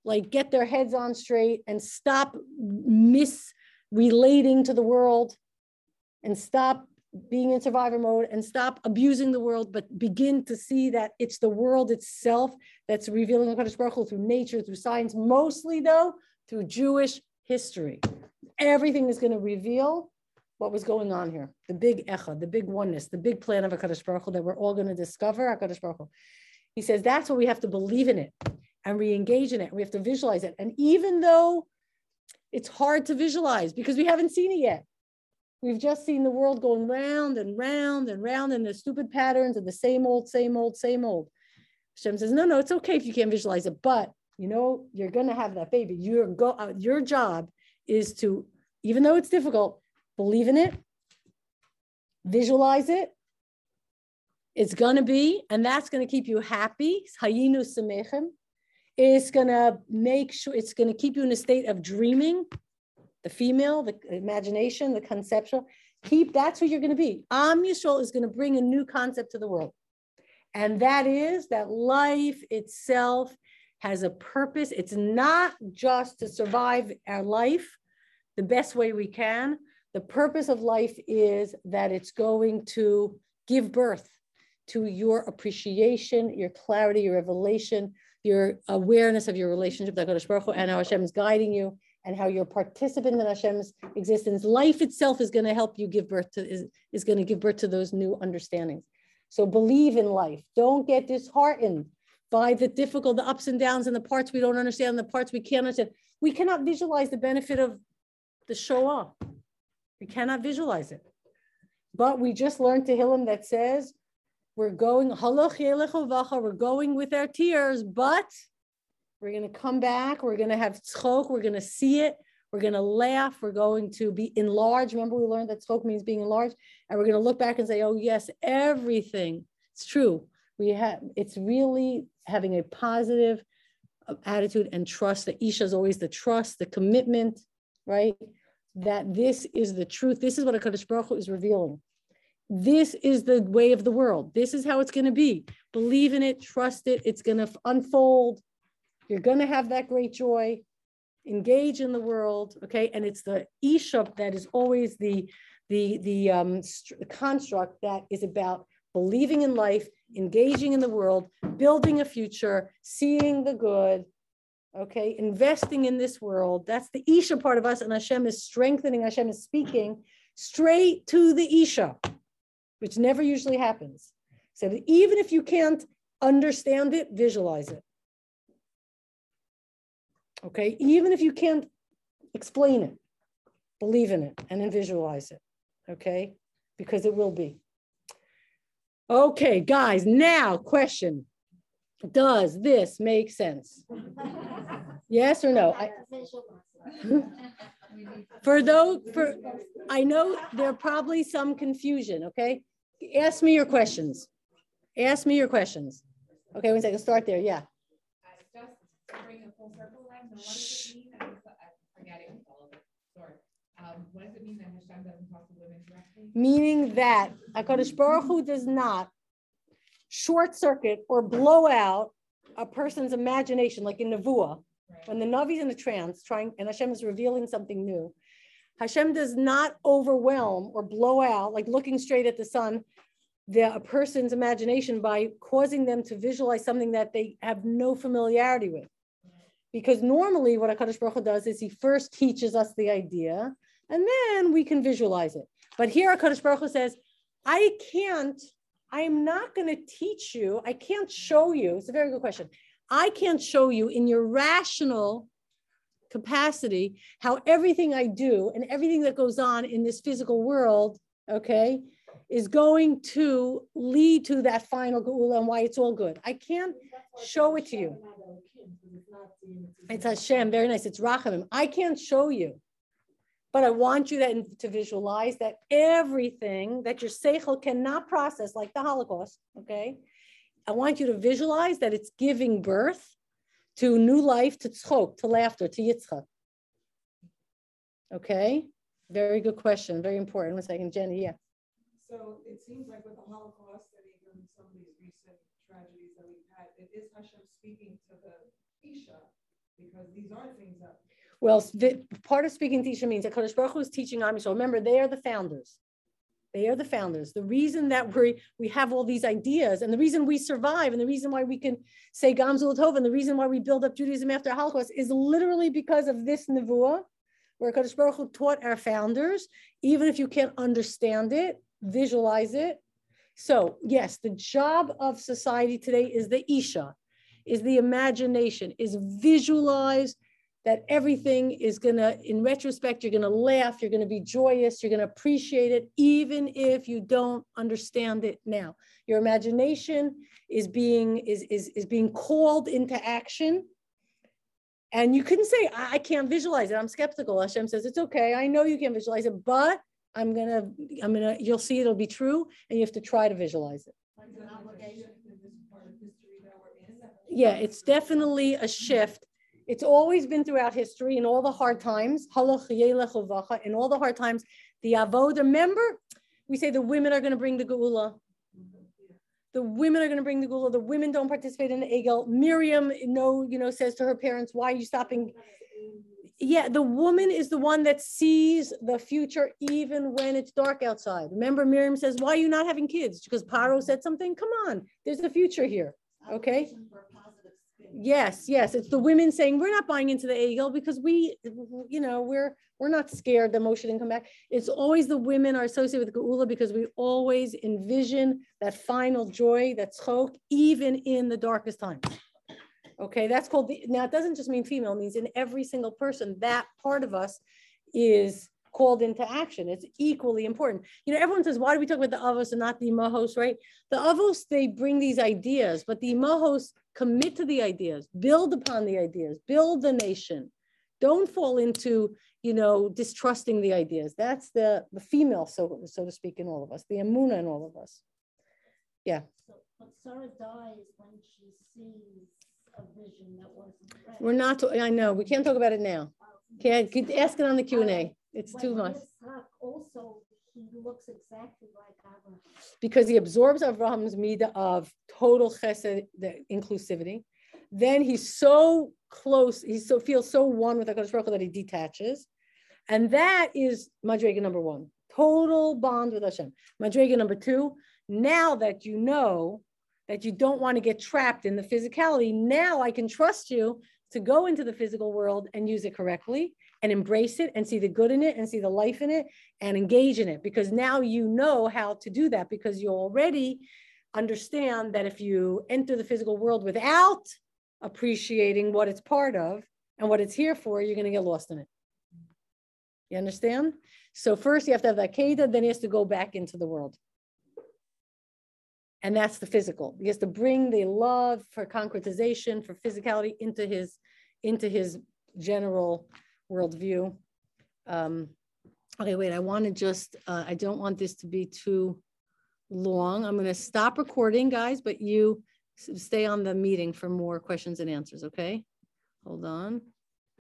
like get their heads on straight and stop misrelating to the world and stop being in survivor mode and stop abusing the world, but begin to see that it's the world itself that's revealing the Kadosh Baruch Hu through nature, through science, mostly though, through Jewish history. Everything is going to reveal what was going on here, the big echa, the big oneness, the big plan of a Kadosh Baruch Hu that we're all going to discover HaKadosh Baruch Hu. He says that's what we have to believe in it and re-engage in it. We have to visualize it. And even though it's hard to visualize because we haven't seen it yet, We've just seen the world going round and round and round in the stupid patterns and the same old, same old, same old. Hashem says, no, no, it's okay if you can't visualize it, but you know, you're going to have that baby. Your go, uh, your job is to, even though it's difficult, believe in it, visualize it. It's going to be, and that's going to keep you happy. It's going to make sure, it's going to keep you in a state of dreaming. The female, the imagination, the conceptual. Keep, that's who you're going to be. Am Yisrael is going to bring a new concept to the world. And that is that life itself has a purpose. It's not just to survive our life the best way we can. The purpose of life is that it's going to give birth to your appreciation, your clarity, your revelation, your awareness of your relationship with HaKadosh Baruch Hu, and how Hashem is guiding you, and how you're participant in Hashem's existence. Life itself is going to help you give birth to is, is going to give birth to those new understandings. So believe in life. Don't get disheartened by the difficult, the ups and downs, and the parts we don't understand, the parts we can't understand. We cannot visualize the benefit of the Shoah. We cannot visualize it. But we just learned to Tehillim that says we're going, we're going with our tears, but we're going to come back. We're going to have tzchok. We're going to see it. We're going to laugh. We're going to be enlarged. Remember, we learned that tzchok means being enlarged. And we're going to look back and say, oh, yes, everything. It's true. We have, it's really having a positive uh, attitude and trust. The Isha is always the trust, the commitment, right? That this is the truth. This is what HaKadosh Baruch Hu is revealing. This is the way of the world. This is how it's going to be. Believe in it, trust it. It's going to unfold. You're going to have that great joy. Engage in the world, okay? And it's the Isha that is always the the the um, construct that is about believing in life, engaging in the world, building a future, seeing the good, okay, investing in this world. That's the Isha part of us, and Hashem is strengthening, Hashem is speaking straight to the Isha, which never usually happens. So even if you can't understand it, visualize it. Okay, even if you can't explain it, believe in it and then visualize it. Okay, because it will be. Okay, guys, now question. Does this make sense? yes or no? I, for those, for I know there are probably some confusion, okay? Ask me your questions. Ask me your questions. Okay, one second, start there, yeah. Shh. Um, what does it mean that Hashem doesn't talk to women directly? Meaning that HaKadosh Baruch Hu does not short circuit or blow out a person's imagination, like in Nevuah, right. when the Navi's in a trance, trying and Hashem is revealing something new. Hashem does not overwhelm or blow out, like looking straight at the sun, the a person's imagination by causing them to visualize something that they have no familiarity with. Because normally what HaKadosh Baruch Hu does is he first teaches us the idea, and then we can visualize it. But here HaKadosh Baruch Hu says, I can't, I am not going to teach you, I can't show you. It's a very good question. I can't show you in your rational capacity how everything I do and everything that goes on in this physical world, okay, is going to lead to that final geula and why it's all good. I can't show it to you. It's Hashem, very nice. It's Rachamim. I can't show you. But I want you to, to visualize that everything that your seichel cannot process, like the Holocaust, okay? I want you to visualize that it's giving birth to new life, to tzchok, to laughter, to yitzchak. Okay? Very good question. Very important. One second, Jenny. Yeah. So it seems like with the Holocaust and even some of these recent tragedies that we've had, it is Hashem speaking to the Isha because these are things that well, part of speaking teacher means that Kadosh Baruch Hu is teaching Am Yisrael. Remember, they are the founders. They are the founders. The reason that we we have all these ideas, and the reason we survive, and the reason why we can say Gamzul Tov, and the reason why we build up Judaism after Holocaust is literally because of this nevuah, where Kadosh Baruch Hu taught our founders. Even if you can't understand it, visualize it. So yes, the job of society today is the isha, is the imagination, is visualize that everything is gonna, in retrospect, you're gonna laugh, you're gonna be joyous, you're gonna appreciate it, even if you don't understand it now. Your imagination is being, is, is, is being called into action. And you couldn't say, I, I can't visualize it. I'm skeptical. Hashem says, it's okay. I know you can't visualize it, but I'm gonna, I'm gonna, you'll see it'll be true and you have to try to visualize it. Yeah, it's definitely a shift. It's always been throughout history in all the hard times. In all the hard times, the avoda. Remember, we say the women are going to bring the geula. The women are going to bring the geula. The women don't participate in the egel. Miriam, no, you know, says to her parents, "Why are you stopping?" Yeah, the woman is the one that sees the future even when it's dark outside. Remember, Miriam says, "Why are you not having kids?" Because Paro said something. Come on, there's a future here. Okay. Obligation for a positive spin. Yes, yes, it's the women saying, we're not buying into the egel because we, you know, we're, we're not scared the motion didn't come back. It's always the women are associated with Geula because we always envision that final joy, that tzchok, even in the darkest times. Okay, that's called the, now it doesn't just mean female, it means in every single person, that part of us is called into action. It's equally important. You know, everyone says, why do we talk about the avos and not the imahos, right? The avos, they bring these ideas, but the imahos commit to the ideas, build upon the ideas, build the nation. Don't fall into, you know, distrusting the ideas. That's the, the female, so, so to speak, in all of us, the emunah in all of us. Yeah. So, but Sarah dies when she sees a vision that wasn't. read. We're not, I know, we can't talk about it now. Oh. Can't, could ask it on the Q and A. It's When too much. Yitzchak Also, he looks exactly like Abraham. because he absorbs Abraham's midah of total chesed, the inclusivity. Then he's so close, he so feels so one with HaKadosh Baruch Hu that he detaches. And that is Madrega number one, total bond with Hashem. Madrega number two, now that you know that you don't want to get trapped in the physicality, now I can trust you to go into the physical world and use it correctly and embrace it and see the good in it and see the life in it and engage in it because now you know how to do that because you already understand that if you enter the physical world without appreciating what it's part of and what it's here for, you're going to get lost in it. You understand? So first you have to have that keda, then he has to go back into the world. And that's the physical. He has to bring the love for concretization, for physicality into his, into his general worldview. Um, okay, wait, I want to just, uh, I don't want this to be too long. I'm going to stop recording, guys, but you stay on the meeting for more questions and answers, okay? Hold on.